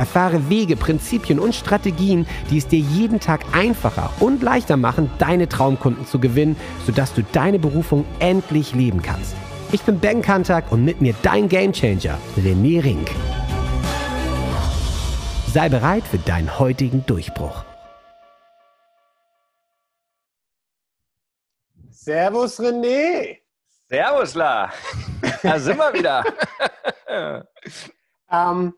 Erfahre Wege, Prinzipien und Strategien, die es dir jeden Tag einfacher und leichter machen, deine Traumkunden zu gewinnen, sodass du deine Berufung endlich leben kannst. Ich bin Ben Kantak und mit mir dein Gamechanger, René Rink. Sei bereit für deinen heutigen Durchbruch. Servus René. Servus, La. Da sind wir wieder. ähm,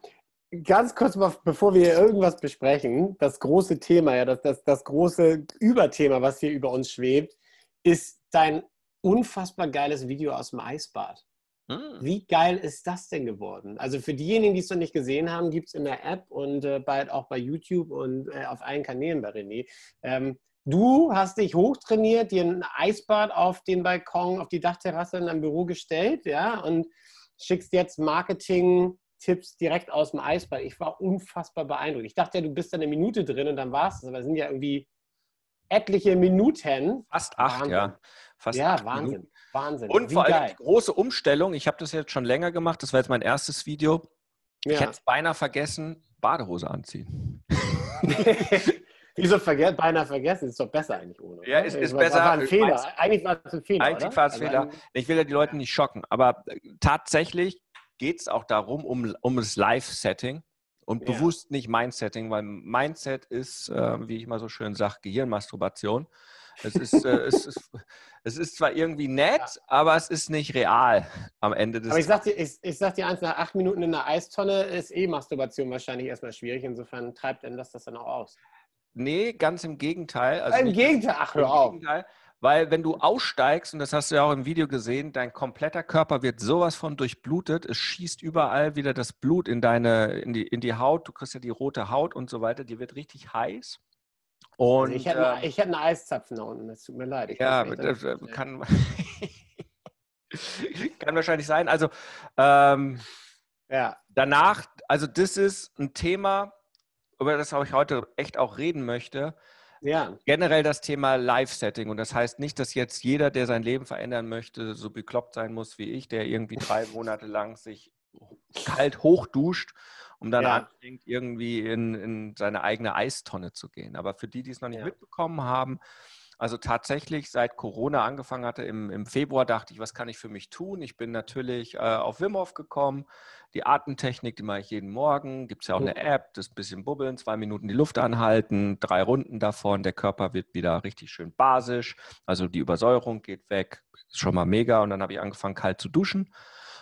ganz kurz mal, bevor wir irgendwas besprechen, das große Thema, ja, das, das, das große Überthema, was hier über uns schwebt, ist dein unfassbar geiles Video aus dem Eisbad. Hm. Wie geil ist das denn geworden? Also für diejenigen, die es noch nicht gesehen haben, gibt es in der App und äh, bald auch bei YouTube und äh, auf allen Kanälen bei René. Ähm, Du hast dich hochtrainiert, dir ein Eisbad auf den Balkon, auf die Dachterrasse in deinem Büro gestellt, ja, und schickst jetzt Marketing-Tipps direkt aus dem Eisbad. Ich war unfassbar beeindruckt. Ich dachte ja, du bist da eine Minute drin und dann war es. Aber es sind ja irgendwie etliche Minuten. Fast acht, Wahnsinn. ja. Fast ja, acht Wahnsinn. Minuten. Wahnsinn. Und Wie vor allem die große Umstellung. Ich habe das jetzt schon länger gemacht. Das war jetzt mein erstes Video. Ja. Ich hätte es beinahe vergessen, Badehose anziehen. Wieso verge beinahe vergessen? Ist doch besser eigentlich ohne. Ja, ist, ist besser. War ein Fehler. Eigentlich war es ein Fehler. Eigentlich war es ein Fehler. Ich will ja die Leute nicht schocken, aber äh, tatsächlich geht es auch darum, um, um das Live-Setting und ja. bewusst nicht Mindsetting, weil Mindset ist, äh, wie ich mal so schön sage, Gehirnmasturbation. Es ist, äh, es, ist, es ist zwar irgendwie nett, ja. aber es ist nicht real am Ende des Aber ich sag dir, ich, ich sag dir eins, nach acht Minuten in der Eistonne ist eh Masturbation wahrscheinlich erstmal schwierig. Insofern treibt denn das das dann auch aus. Nee, ganz im Gegenteil. Also Im Gegenteil, ach hör auf. Gegenteil, weil wenn du aussteigst, und das hast du ja auch im Video gesehen, dein kompletter Körper wird sowas von durchblutet. Es schießt überall wieder das Blut in deine, in die, in die Haut. Du kriegst ja die rote Haut und so weiter. Die wird richtig heiß. Und, also ich, hätte, äh, ich einen Eiszapfen da unten, das tut mir leid. Ich ja, das, äh, kann, kann wahrscheinlich sein. Also ähm, ja. danach, also das ist ein Thema, über das ich heute echt auch reden möchte. Ja. Generell das Thema Live-Setting. Und das heißt nicht, dass jetzt jeder, der sein Leben verändern möchte, so bekloppt sein muss wie ich, der irgendwie drei Monate lang sich kalt hochduscht, um dann ja. anfängt, irgendwie in, in seine eigene Eistonne zu gehen. Aber für die, die es noch nicht ja. mitbekommen haben, also tatsächlich, seit Corona angefangen hatte, im, im Februar dachte ich, was kann ich für mich tun? Ich bin natürlich äh, auf Wim Hof gekommen. Die Atemtechnik, die mache ich jeden Morgen. Gibt es ja auch eine App, das bisschen bubbeln, zwei Minuten die Luft anhalten, drei Runden davon. Der Körper wird wieder richtig schön basisch. Also die Übersäuerung geht weg. Ist schon mal mega. Und dann habe ich angefangen, kalt zu duschen.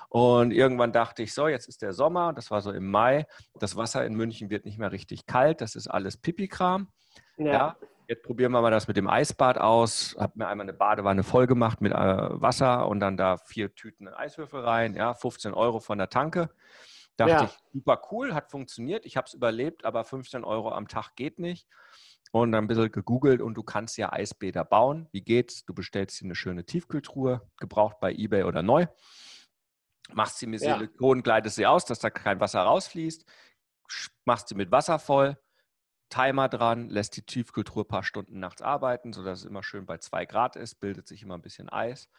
Und irgendwann dachte ich, so, jetzt ist der Sommer, das war so im Mai. Das Wasser in München wird nicht mehr richtig kalt. Das ist alles Pipi-Kram. Ja. ja. Jetzt probieren wir mal das mit dem Eisbad aus. Habe mir einmal eine Badewanne voll gemacht mit äh, Wasser und dann da vier Tüten Eiswürfel rein. Ja, 15 Euro von der Tanke. Dachte ja. ich, super cool, hat funktioniert. Ich habe es überlebt, aber 15 Euro am Tag geht nicht. Und dann ein bisschen gegoogelt und du kannst ja Eisbäder bauen. Wie geht's? Du bestellst dir eine schöne Tiefkühltruhe, gebraucht bei eBay oder neu. Machst sie mit Silikon, ja. gleitest sie aus, dass da kein Wasser rausfließt. Machst sie mit Wasser voll, Timer dran, lässt die Tiefkühltruhe ein paar Stunden nachts arbeiten, sodass es immer schön bei zwei Grad ist, bildet sich immer ein bisschen Eis.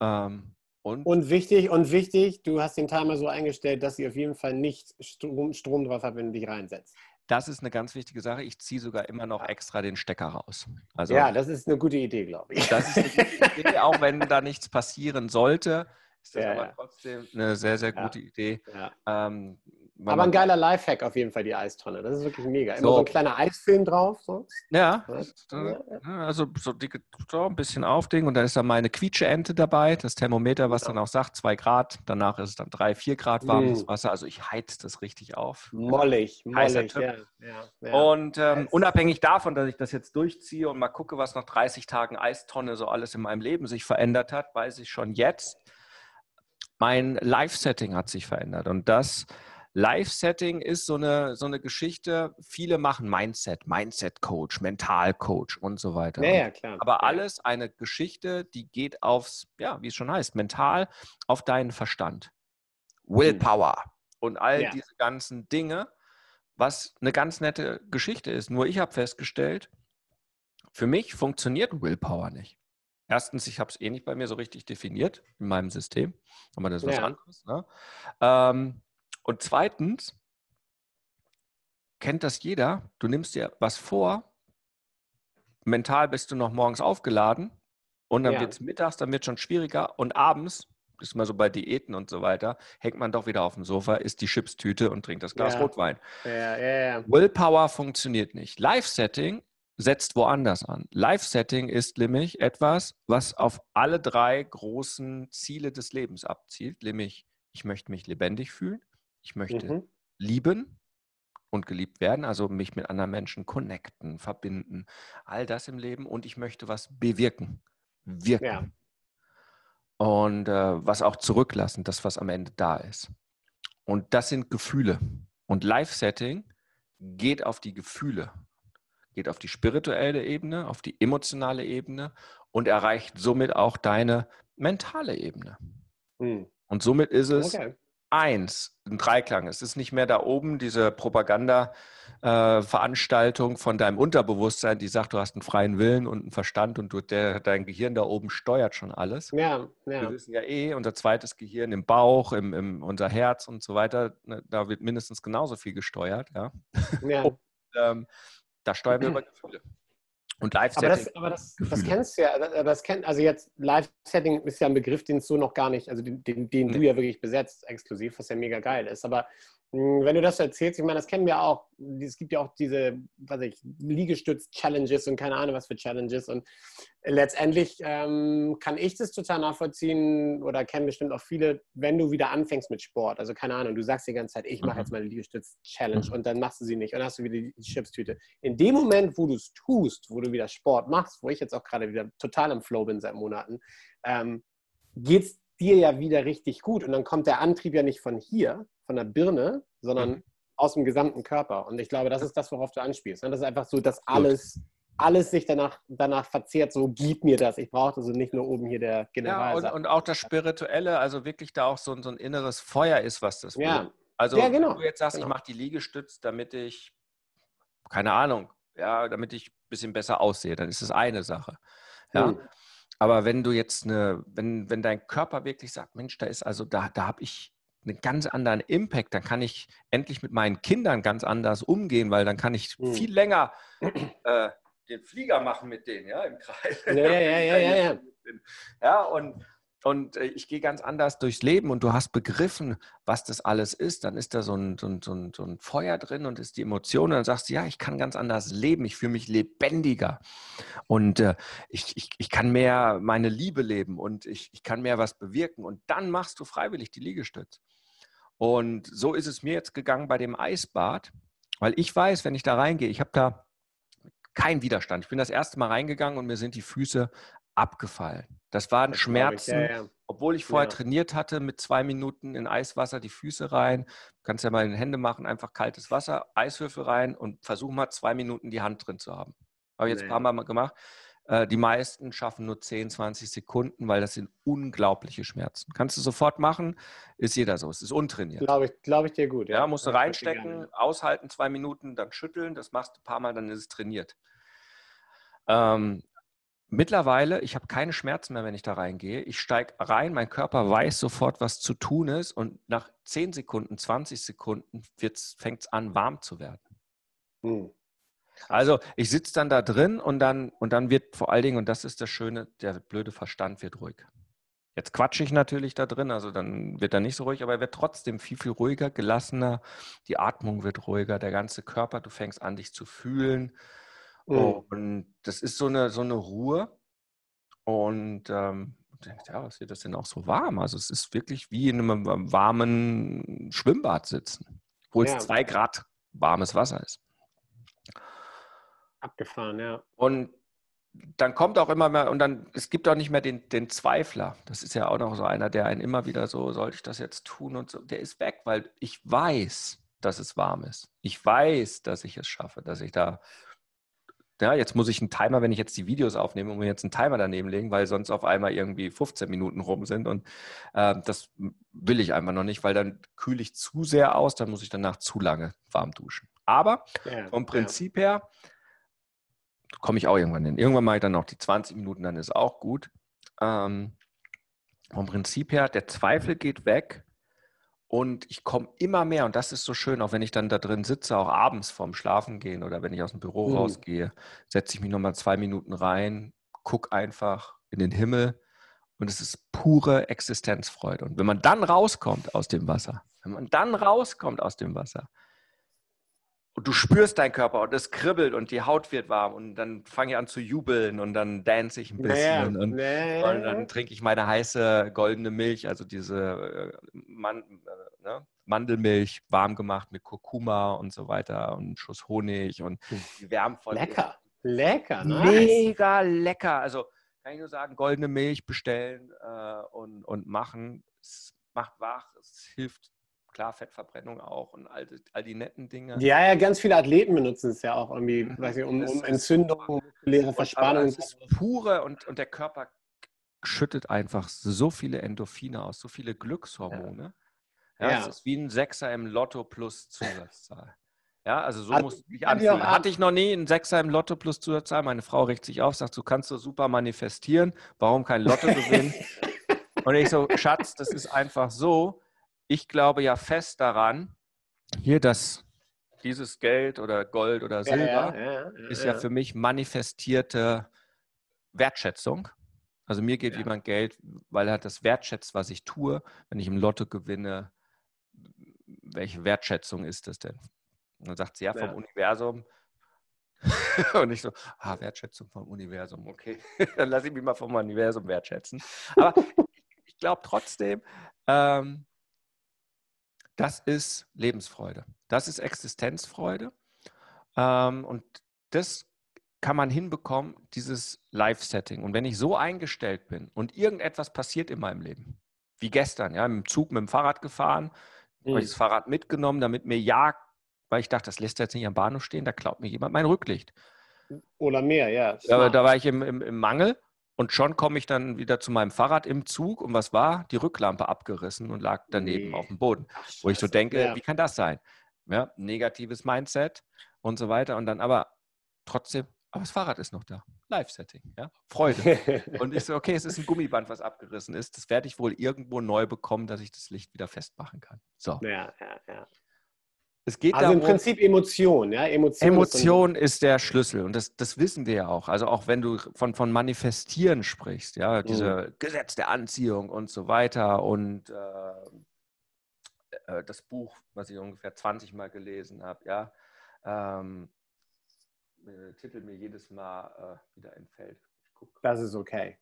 Ähm, und, und, wichtig, und wichtig, du hast den Timer so eingestellt, dass sie auf jeden Fall nicht Strom, Strom drauf hat, wenn du dich reinsetzt. Das ist eine ganz wichtige Sache. Ich ziehe sogar immer noch extra den Stecker raus. Also, ja, das ist eine gute Idee, glaube ich. Das ist eine gute Idee, auch wenn da nichts passieren sollte, ist das ja, aber ja. trotzdem eine sehr, sehr gute ja. Idee. Ähm, aber ein geiler Lifehack auf jeden Fall, die Eistonne. Das ist wirklich mega. Immer so, so ein kleiner Eisfilm drauf. So. Ja, also so, die, so ein bisschen aufdingen und dann ist da meine Quietscheente dabei, das Thermometer, was dann auch sagt, zwei Grad. Danach ist es dann drei, vier Grad warmes mm. Wasser. Also ich heiz das richtig auf. Mollig, mollig. Ja, ja, und ähm, unabhängig davon, dass ich das jetzt durchziehe und mal gucke, was nach 30 Tagen Eistonne so alles in meinem Leben sich verändert hat, weiß ich schon jetzt, mein Live-Setting hat sich verändert. Und das Live-Setting ist so eine, so eine Geschichte, viele machen Mindset, Mindset-Coach, Mental-Coach und so weiter. Ja, ja, klar. Aber alles eine Geschichte, die geht aufs, ja, wie es schon heißt, mental, auf deinen Verstand. Willpower hm. und all ja. diese ganzen Dinge, was eine ganz nette Geschichte ist. Nur ich habe festgestellt, für mich funktioniert Willpower nicht. Erstens, ich habe es eh nicht bei mir so richtig definiert in meinem System, aber das ist was ja. anderes. Ne? Ähm, und zweitens, kennt das jeder, du nimmst dir was vor, mental bist du noch morgens aufgeladen und dann ja. wird es mittags, dann wird es schon schwieriger und abends, ist mal so bei Diäten und so weiter, hängt man doch wieder auf dem Sofa, isst die Chipstüte und trinkt das Glas ja. Rotwein. Ja, Willpower funktioniert nicht. Live-Setting setzt woanders an. Live-Setting ist nämlich etwas, was auf alle drei großen Ziele des Lebens abzielt, nämlich ich möchte mich lebendig fühlen, ich möchte mhm. lieben und geliebt werden, also mich mit anderen Menschen connecten, verbinden, all das im Leben und ich möchte was bewirken, wirken. Ja. Und äh, was auch zurücklassen, das, was am Ende da ist. Und das sind Gefühle. Und Live-Setting geht auf die Gefühle, geht auf die spirituelle Ebene, auf die emotionale Ebene und erreicht somit auch deine mentale Ebene. Hm. Und somit ist es okay eins, ein Dreiklang. Es ist nicht mehr da oben diese Propaganda-Veranstaltung äh, von deinem Unterbewusstsein, die sagt, du hast einen freien Willen und einen Verstand und du, der, dein Gehirn da oben steuert schon alles. Ja, ja. Wir wissen ja eh, unser zweites Gehirn im Bauch, im, im unser Herz und so weiter, ne, da wird mindestens genauso viel gesteuert. Ja. ja. Und, ähm, da steuern wir über Gefühle. Und Live-Setting. Aber, das, aber das, das, kennst du ja, das kennt, also jetzt Live-Setting ist ja ein Begriff, den es so noch gar nicht, also den, den, den du ja wirklich besetzt, exklusiv, was ja mega geil ist. Aber wenn du das erzählst, ich meine, das kennen wir auch. Es gibt ja auch diese, was ich, Liegestütz-Challenges und keine Ahnung, was für Challenges. Und letztendlich ähm, kann ich das total nachvollziehen oder kennen bestimmt auch viele, wenn du wieder anfängst mit Sport. Also keine Ahnung, du sagst die ganze Zeit, ich mache jetzt mhm. meine Liegestütz-Challenge mhm. und dann machst du sie nicht und dann hast du wieder die Chipstüte. In dem Moment, wo du es tust, wo du wieder Sport machst, wo ich jetzt auch gerade wieder total im Flow bin seit Monaten, ähm, geht es dir ja wieder richtig gut. Und dann kommt der Antrieb ja nicht von hier, von der Birne, sondern mhm. aus dem gesamten Körper. Und ich glaube, das ist das, worauf du anspielst. Ne? Das ist einfach so, dass alles, alles sich danach, danach verzehrt, so gib mir das. Ich brauche also nicht nur oben hier der General. Ja, und, und, auch das Spirituelle, also wirklich da auch so, so ein inneres Feuer ist, was das ja. Will. Also ja, genau. wenn du jetzt sagst, genau. ich mache die Liegestütz, damit ich, keine Ahnung, ja, damit ich ein bisschen besser aussehe, dann ist das eine Sache. Ja. Mhm. Aber wenn du jetzt eine, wenn, wenn dein Körper wirklich sagt, Mensch, da ist also, da, da habe ich einen ganz anderen Impact, dann kann ich endlich mit meinen Kindern ganz anders umgehen, weil dann kann ich mhm. viel länger äh, den Flieger machen mit denen, ja, im Kreis. Ja, ja, ja, ja, ja. Ja, und und äh, ich gehe ganz anders durchs Leben und du hast begriffen, was das alles ist, dann ist da so ein, so ein, so ein, so ein Feuer drin und ist die Emotion und dann sagst du, ja, ich kann ganz anders leben, ich fühle mich lebendiger und äh, ich, ich, ich kann mehr meine Liebe leben und ich, ich kann mehr was bewirken und dann machst du freiwillig die Liegestütze. Und so ist es mir jetzt gegangen bei dem Eisbad, weil ich weiß, wenn ich da reingehe, ich habe da keinen Widerstand. Ich bin das erste Mal reingegangen und mir sind die Füße abgefallen. Das waren das Schmerzen, ich, ja, ja. obwohl ich vorher ja. trainiert hatte mit zwei Minuten in Eiswasser die Füße rein. Du kannst ja mal in die Hände machen, einfach kaltes Wasser, Eiswürfel rein und versuch mal zwei Minuten die Hand drin zu haben. Habe ich jetzt ein paar Mal gemacht. Äh, die meisten schaffen nur 10, 20 Sekunden, weil das sind unglaubliche Schmerzen. Kannst du sofort machen, ist jeder so. Es ist untrainiert. Glaube ich, glaub ich dir gut. Ja, ja musst du reinstecken, aushalten, zwei Minuten, dann schütteln. Das machst du ein paar Mal, dann ist es trainiert. Ähm, Mittlerweile, ich habe keine Schmerzen mehr, wenn ich da reingehe. Ich steige rein, mein Körper weiß sofort, was zu tun ist und nach 10 Sekunden, 20 Sekunden fängt es an, warm zu werden. Hm. Also ich sitze dann da drin und dann, und dann wird vor allen Dingen, und das ist das Schöne, der blöde Verstand wird ruhig. Jetzt quatsche ich natürlich da drin, also dann wird er nicht so ruhig, aber er wird trotzdem viel, viel ruhiger, gelassener. Die Atmung wird ruhiger, der ganze Körper, du fängst an, dich zu fühlen. Mhm. Und das ist so eine, so eine Ruhe. Und ähm, ja, was wird das denn auch so warm? Also es ist wirklich wie in einem warmen Schwimmbad sitzen, wo ja. es zwei Grad warmes Wasser ist. Abgefahren, ja. Und dann kommt auch immer mehr, und dann, es gibt auch nicht mehr den, den Zweifler. Das ist ja auch noch so einer, der einen immer wieder so, sollte ich das jetzt tun und so, der ist weg, weil ich weiß, dass es warm ist. Ich weiß, dass ich es schaffe, dass ich da ja, jetzt muss ich einen Timer, wenn ich jetzt die Videos aufnehme, und mir jetzt einen Timer daneben legen, weil sonst auf einmal irgendwie 15 Minuten rum sind. Und äh, das will ich einfach noch nicht, weil dann kühle ich zu sehr aus, dann muss ich danach zu lange warm duschen. Aber ja, vom Prinzip ja. her komme ich auch irgendwann hin. Irgendwann mache ich dann noch die 20 Minuten, dann ist auch gut. Ähm, vom Prinzip her, der Zweifel geht weg und ich komme immer mehr, und das ist so schön, auch wenn ich dann da drin sitze, auch abends vorm Schlafen gehen oder wenn ich aus dem Büro mhm. rausgehe, setze ich mich nochmal zwei Minuten rein, gucke einfach in den Himmel und es ist pure Existenzfreude. Und wenn man dann rauskommt aus dem Wasser, wenn man dann rauskommt aus dem Wasser, und du spürst deinen Körper und es kribbelt und die Haut wird warm und dann fange ich an zu jubeln und dann dance ich ein bisschen nee, und, nee. und, dann trinke ich meine heiße goldene Milch, also diese äh, Man äh, ne? Mandelmilch, warm gemacht mit Kurkuma und so weiter und einen Schuss Honig und hm. die von Lecker, lecker, nice. Mega lecker. Also kann ich nur sagen, goldene Milch bestellen äh, und, und machen. Es macht wach, es hilft klar, Fettverbrennung auch und all, all die netten Dinge. Ja, ja, ganz viele Athleten benutzen es ja auch irgendwie, mhm. weiß ich, um, um Entzündung, muskuläre Verspannung. Es ist pure und, und der Körper schüttet einfach so viele Endorphine aus, so viele Glückshormone. Ja, ja. Es ist wie ein Sechser im Lotto plus Zusatzzahl. Ja, also so also, muss ich anfühlen. Hatte ich noch nie einen Sechser im Lotto plus Zusatzzahl. Meine Frau richtet sich auf, sagt, du kannst so super manifestieren. Warum kein Lotto gewinnen? Und ich so, Schatz, das ist einfach so, ich glaube ja fest daran, hier dass dieses Geld oder Gold oder Silber ja, ja, ja, ist ja, für mich manifestierte Wertschätzung. Also mir gibt jemand Geld, weil er das wertschätzt, was ich tue. Wenn ich im Lotto gewinne, welche Wertschätzung ist das denn? Und dann sagt sie, ja, vom Universum. Und ich so, ah, Wertschätzung vom Universum, okay. dann lasse ich mich mal vom Universum wertschätzen. Aber ich glaube trotzdem, ähm, das ist Lebensfreude. Das ist Existenzfreude. Ähm, und das kann man hinbekommen, dieses Live-Setting. Und wenn ich so eingestellt bin und irgendetwas passiert in meinem Leben, wie gestern, ja, im Zug mit dem Fahrrad gefahren, mhm. habe ich das Fahrrad mitgenommen, damit mir ja, weil ich dachte, das lässt jetzt nicht am Bahnhof stehen, da klaut mir jemand mein Rücklicht. Oder mehr, ja. ja da war ich im, im, im Mangel und schon komme ich dann wieder zu meinem Fahrrad im Zug und was war? Die Rücklampe abgerissen und lag daneben nee. auf dem Boden. Ach, wo ich so denke, ja. wie kann das sein? Ja, negatives Mindset und so weiter. Und dann aber trotzdem, aber das Fahrrad ist noch da. Live-Setting, ja. Freude. und ich so, okay, es ist ein Gummiband, was abgerissen ist. Das werde ich wohl irgendwo neu bekommen, dass ich das Licht wieder festmachen kann. So. Ja, ja, ja. Es geht also darum, im Prinzip Emotion, ja? Emotion, Emotion ist, ist, der Schlüssel und das, das wissen wir ja auch. Also auch wenn du von, von Manifestieren sprichst, ja, diese mhm. Gesetz der Anziehung und so weiter und äh, äh, das Buch, was ich ungefähr 20 Mal gelesen habe, ja, ähm, äh, Titel mir jedes Mal äh, wieder entfällt. Das ist okay.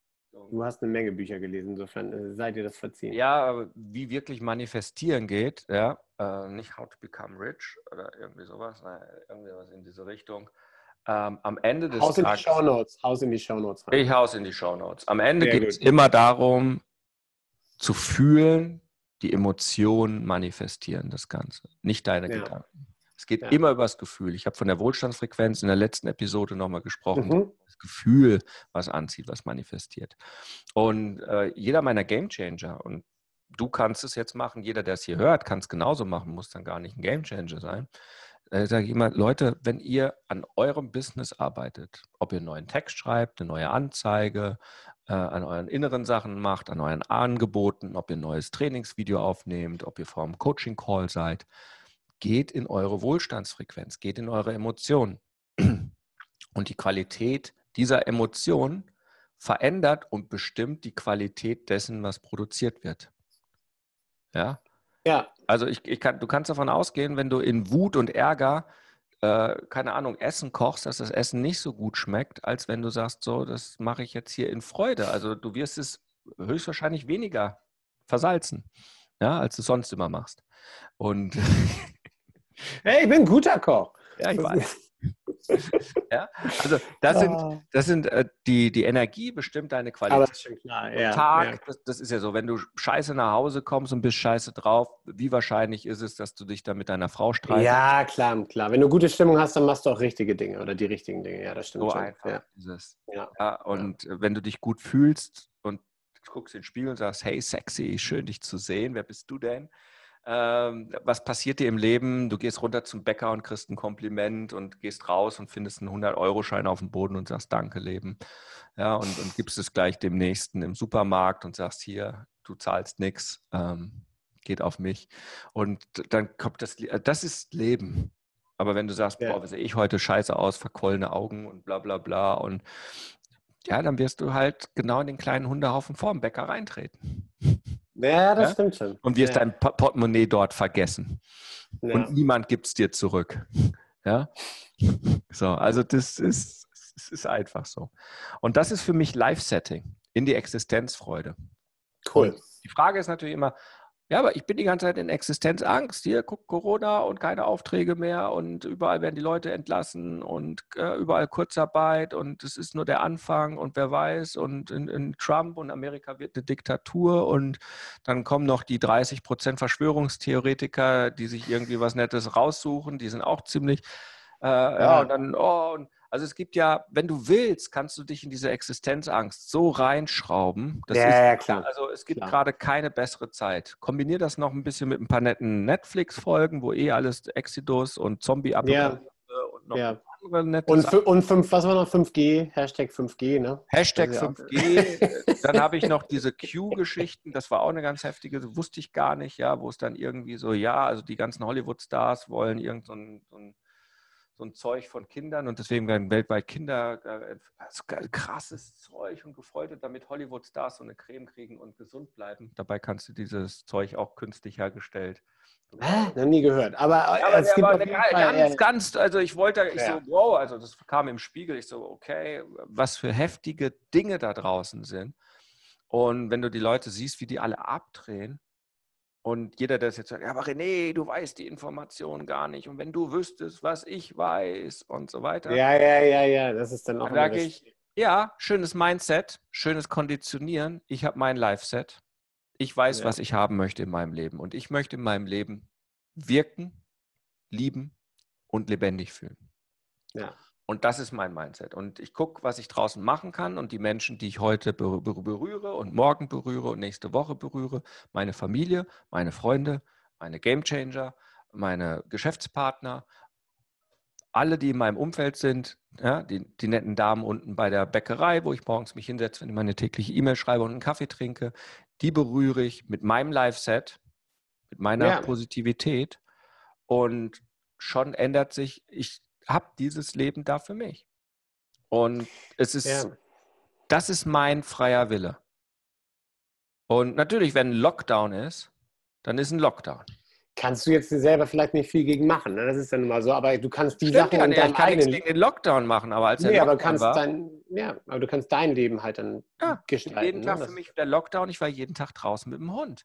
Du hast eine Menge Bücher gelesen, insofern äh, seid ihr das verziehen. Ja, wie wirklich manifestieren geht, ja, äh, nicht How to Become Rich oder irgendwie sowas, nein, irgendwie was in diese Richtung. Ähm, am Ende des Haus Tages. In die Shownotes, Haus in die Shownotes. Ich haus in die Shownotes. Am Ende geht es immer darum, zu fühlen, die Emotionen manifestieren, das Ganze, nicht deine ja. Gedanken. Es geht ja. immer über das Gefühl. Ich habe von der Wohlstandsfrequenz in der letzten Episode nochmal gesprochen. Mhm. Das Gefühl, was anzieht, was manifestiert. Und äh, jeder meiner Gamechanger, und du kannst es jetzt machen, jeder, der es hier hört, kann es genauso machen, muss dann gar nicht ein Gamechanger sein. Äh, sage ich immer, Leute, wenn ihr an eurem Business arbeitet, ob ihr einen neuen Text schreibt, eine neue Anzeige, äh, an euren inneren Sachen macht, an euren Angeboten, ob ihr ein neues Trainingsvideo aufnehmt, ob ihr vor einem Coaching-Call seid, geht in eure Wohlstandsfrequenz, geht in eure Emotionen. Und die Qualität dieser Emotionen verändert und bestimmt die Qualität dessen, was produziert wird. Ja. Ja. Also ich, ich kann, du kannst davon ausgehen, wenn du in Wut und Ärger, äh, keine Ahnung, Essen kochst, dass das Essen nicht so gut schmeckt, als wenn du sagst, so, das mache ich jetzt hier in Freude. Also du wirst es höchstwahrscheinlich weniger versalzen, ja, als du sonst immer machst. Und Hey, ich bin ein guter Koch. Ja, ich weiß. ja? Also das sind, ah. das sind äh, die, die Energie bestimmt deine Qualität. Aber das ist schon klar. Ja, Tag, ja. Das, das, ist ja so, wenn du scheiße nach Hause kommst und bist scheiße drauf, wie wahrscheinlich ist es, dass du dich dann mit deiner Frau streitest? Ja, klar, klar. Wenn du gute Stimmung hast, dann machst du auch richtige Dinge oder die richtigen Dinge. Ja, das stimmt so schon. Einfach ja. ist es. Ja. ja und wenn du dich gut fühlst und guckst in den Spiegel und sagst, hey sexy, schön dich zu sehen, wer bist du denn? Ähm, was passiert dir im Leben? Du gehst runter zum Bäcker und kriegst ein Kompliment und gehst raus und findest einen 100-Euro-Schein auf dem Boden und sagst Danke, Leben. Ja, und, und gibst es gleich dem Nächsten im Supermarkt und sagst hier, du zahlst nichts, ähm, geht auf mich. Und dann kommt das, das ist Leben. Aber wenn du sagst, ja. boah, sehe ich heute scheiße aus, verquollene Augen und bla bla bla und ja, dann wirst du halt genau in den kleinen Hundehaufen vor dem Bäcker reintreten. Ja, das ja? stimmt schon. Und wirst ja. dein Portemonnaie dort vergessen. Ja. Und niemand gibt es dir zurück. Ja. So, also das ist, das ist einfach so. Und das ist für mich Live-Setting in die Existenzfreude. Cool. Und die Frage ist natürlich immer, ja, aber ich bin die ganze Zeit in Existenzangst. Hier guckt Corona und keine Aufträge mehr und überall werden die Leute entlassen und äh, überall Kurzarbeit und es ist nur der Anfang und wer weiß und in, in, Trump und Amerika wird eine Diktatur und dann kommen noch die 30 Prozent Verschwörungstheoretiker, die sich irgendwie was Nettes raussuchen, die sind auch ziemlich, äh, ja. ja, und dann, oh, und also es gibt ja, wenn du willst, kannst du dich in diese Existenzangst so reinschrauben. ja, ist, ja, klar. Also es gibt gerade keine bessere Zeit. Kombinier das noch ein bisschen mit ein paar netten Netflix-Folgen, wo eh alles Exodus und zombie ja. und noch ja. andere nette und, und fünf, was war noch 5G? Hashtag 5G, ne? Hashtag 5G. Dann habe ich noch diese Q-Geschichten, das war auch eine ganz heftige, das wusste ich gar nicht, ja, wo es dann irgendwie so, ja, also die ganzen Hollywood-Stars wollen irgendein so so ein Zeug von Kindern und deswegen werden weltweit Kinder äh, also krasses Zeug und gefreut, damit Hollywood-Stars so eine Creme kriegen und gesund bleiben. Dabei kannst du dieses Zeug auch künstlich hergestellt. Hä? Noch nie gehört. Aber, ja, aber es gibt eine, ganz, ganz, also ich wollte, ich ja. so, wow, also das kam im Spiegel, ich so, okay, was für heftige Dinge da draußen sind. Und wenn du die Leute siehst, wie die alle abdrehen, und jeder, der jetzt sagt, ja, aber René, du weißt die Information gar nicht. Und wenn du wüsstest, was ich weiß und so weiter. Ja, ja, ja, ja, das ist dann auch. Dann sage ich, ja, schönes Mindset, schönes Konditionieren. Ich habe mein Live-Set. Ich weiß, ja. was ich haben möchte in meinem Leben. Und ich möchte in meinem Leben wirken, lieben und lebendig fühlen. Ja. Und das ist mein Mindset. Und ich gucke, was ich draußen machen kann und die Menschen, die ich heute berühre und morgen berühre und nächste Woche berühre, meine Familie, meine Freunde, meine Gamechanger, meine Geschäftspartner, alle, die in meinem Umfeld sind, ja, die, die netten Damen unten bei der Bäckerei, wo ich morgens mich hinsetze, wenn ich meine tägliche E-Mail schreibe und einen Kaffee trinke, die berühre ich mit meinem Live-Set, mit meiner ja. Positivität und schon ändert sich, ich habe dieses Leben da für mich. Und es ist, ja. das ist mein freier Wille. Und natürlich, wenn ein Lockdown ist, dann ist ein Lockdown. Kannst du jetzt selber vielleicht nicht viel gegen machen, ne? das ist dann immer so, aber du kannst die Stimmt Sachen ja, in deinem ich kann eigenen... gegen den Lockdown machen, aber als nee, aber kannst war, dein, ja, aber du kannst dein Leben halt dann ja, gestalten. Jeden Tag ne? für mich der Lockdown, ich war jeden Tag draußen mit dem Hund.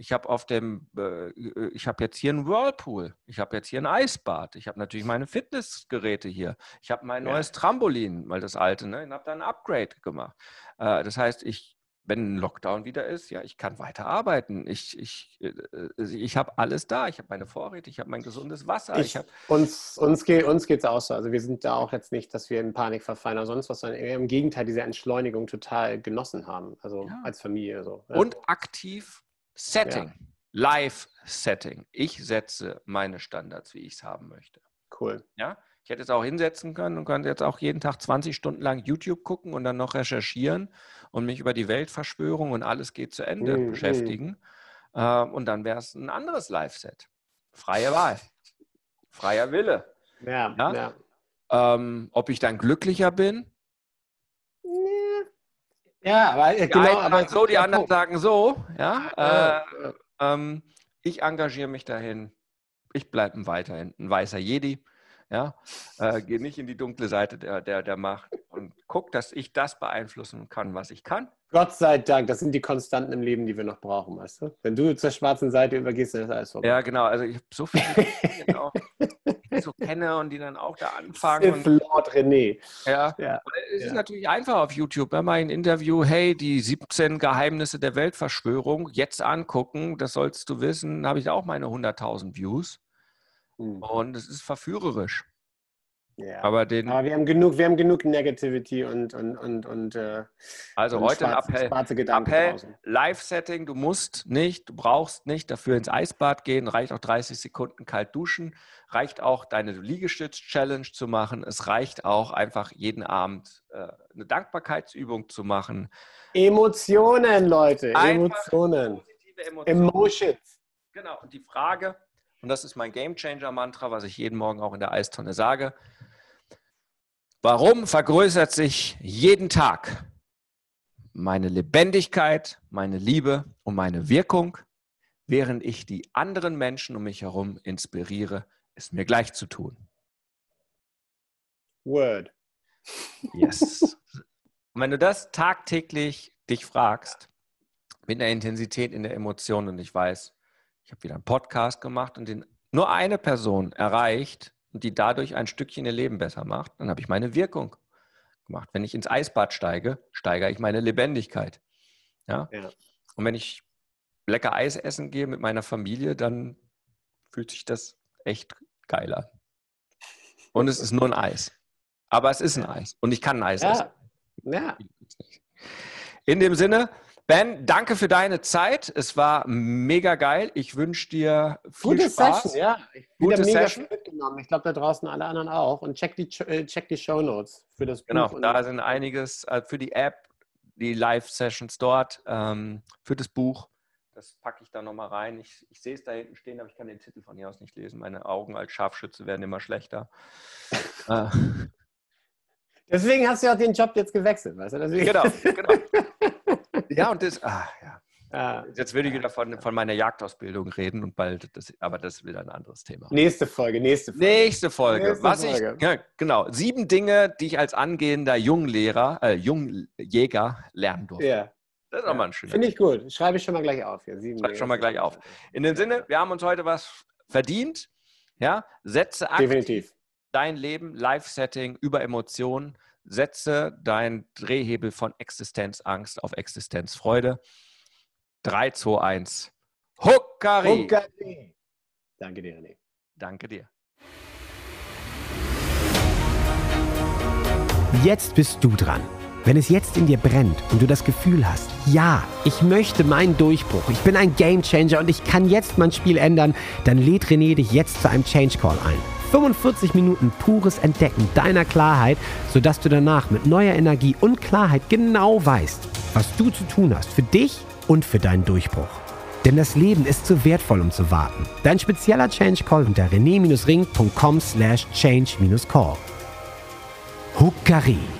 Ich habe auf dem, äh, äh ich habe jetzt hier einen Whirlpool, ich habe jetzt hier ein Eisbad, ich habe natürlich meine Fitnessgeräte hier, ich habe mein ja. neues Trampolin, weil das alte, ne, ich habe da ein Upgrade gemacht. Äh, das heißt, ich, wenn ein Lockdown wieder ist, ja, ich kann weiter arbeiten. Ich, ich, äh, ich habe alles da. Ich habe meine Vorräte, ich habe mein gesundes Wasser. Ich, ich uns uns, geht, uns geht es auch so. Also wir sind da auch jetzt nicht, dass wir in Panik verfallen oder sonst was, sondern im Gegenteil diese Entschleunigung total genossen haben. Also ja. als Familie so. Ja. Und aktiv Setting, ja. Live-Setting. Ich setze meine Standards, wie ich es haben möchte. Cool. Ja, ich hätte es auch hinsetzen können und könnte jetzt auch jeden Tag 20 Stunden lang YouTube gucken und dann noch recherchieren und mich über die Weltverschwörung und alles geht zu Ende mhm. beschäftigen. Äh, und dann wäre es ein anderes Live-Set. Freie Wahl. Freier Wille. Ja, ja? ja. Ähm, ob ich dann glücklicher bin? Ja, aber die genau. Aber so, die anderen sagen so. Ja, äh, ähm, ich engagiere mich dahin. Ich bleibe weiterhin ein weißer Jedi. Ja, äh, gehe nicht in die dunkle Seite der, der, der Macht und guck, dass ich das beeinflussen kann, was ich kann. Gott sei Dank, das sind die Konstanten im Leben, die wir noch brauchen, weißt du? Wenn du zur schwarzen Seite übergehst, dann ist alles vorbei. Ja, genau. Also ich habe so viele, die auch, die ich so kenne und die dann auch da anfangen. Sith Lord René. Ja. ja. Es ist ja. natürlich einfach auf YouTube, wenn man ein Interview, hey, die 17 Geheimnisse der Weltverschwörung, jetzt angucken, das sollst du wissen, habe ich auch meine 100.000 Views. Hm. Und es ist verführerisch. Ja. Aber, den, Aber wir haben genug, wir haben genug Negativity und, und, und, und äh, Also und heute schwarze, ein Appell. Appell Live-Setting, du musst nicht, du brauchst nicht dafür ins Eisbad gehen, reicht auch 30 Sekunden kalt duschen, reicht auch deine Liegestütz-Challenge zu machen, es reicht auch einfach jeden Abend äh, eine Dankbarkeitsübung zu machen. Emotionen, Leute, Emotionen. Emotionen. Emotions. Genau, und die Frage, und das ist mein Game Changer Mantra, was ich jeden Morgen auch in der Eistonne sage. Warum vergrößert sich jeden Tag meine Lebendigkeit, meine Liebe und meine Wirkung, während ich die anderen Menschen um mich herum inspiriere, es mir gleich zu tun? Word. Yes. Und wenn du das tagtäglich dich fragst, mit einer Intensität in der Emotion und ich weiß, ich habe wieder einen Podcast gemacht und den nur eine Person erreicht, und die dadurch ein Stückchen ihr Leben besser macht, dann habe ich meine Wirkung gemacht. Wenn ich ins Eisbad steige, steigere ich meine Lebendigkeit. Ja? ja. Und wenn ich lecker Eis essen gehe mit meiner Familie, dann fühlt sich das echt geil an. Und es ist nur ein Eis. Aber es ist ein Eis. Und ich kann ein Eis ja. essen. Ja. In dem Sinne, Ben, danke für deine Zeit. Es war mega geil. Ich wünsche dir viel Gute Spaß. Session, ja. Ich Gute wieder mega Session. mitgenommen. Ich glaube, da draußen alle anderen auch. Und check die, äh, check die Show Notes für das genau, Buch. Genau, da sind einiges äh, für die App, die Live-Sessions dort, ähm, für das Buch. Das packe ich da nochmal rein. Ich, ich sehe es da hinten stehen, aber ich kann den Titel von hier aus nicht lesen. Meine Augen als Scharfschütze werden immer schlechter. äh. Deswegen hast du ja auch den Job jetzt gewechselt, weißt du? Deswegen. Genau, genau. Ja, und das, ah, ja. Ja. Jetzt würde ich wieder von, von meiner Jagdausbildung reden und bald, das, aber das ist wieder ein anderes Thema. Nächste Folge, nächste Folge. Nächste Folge. Nächste Was Folge. ich, ja, genau, sieben Dinge, die ich als angehender Junglehrer, äh, Jungjäger lernen durfte. Ja. Das ist auch mal ein schöner. Finde ich gut. Schreibe ich schon mal gleich auf. Ja, sieben Schreibe schon mal gleich auf. In dem Sinne, wir haben uns heute was verdient. Ja, setze aktiv Definitiv. dein Leben, Live-Setting über Emotionen setze deinen Drehhebel von Existenzangst auf Existenzfreude. 3, 2, 1. Huckari! Huckari. Danke dir, René. Danke dir. Jetzt bist du dran. Wenn es jetzt in dir brennt und du das Gefühl hast, ja, ich möchte meinen Durchbruch, ich bin ein Gamechanger und ich kann jetzt mein Spiel ändern, dann lädt René dich jetzt zu einem Change Call ein. 45 Minuten pures Entdecken deiner Klarheit, sodass du danach mit neuer Energie und Klarheit genau weißt, was du zu tun hast für dich und für deinen Durchbruch. Denn das Leben ist zu wertvoll, um zu warten. Dein spezieller Change Call unter rené-ring.com slash change-call. Hukari.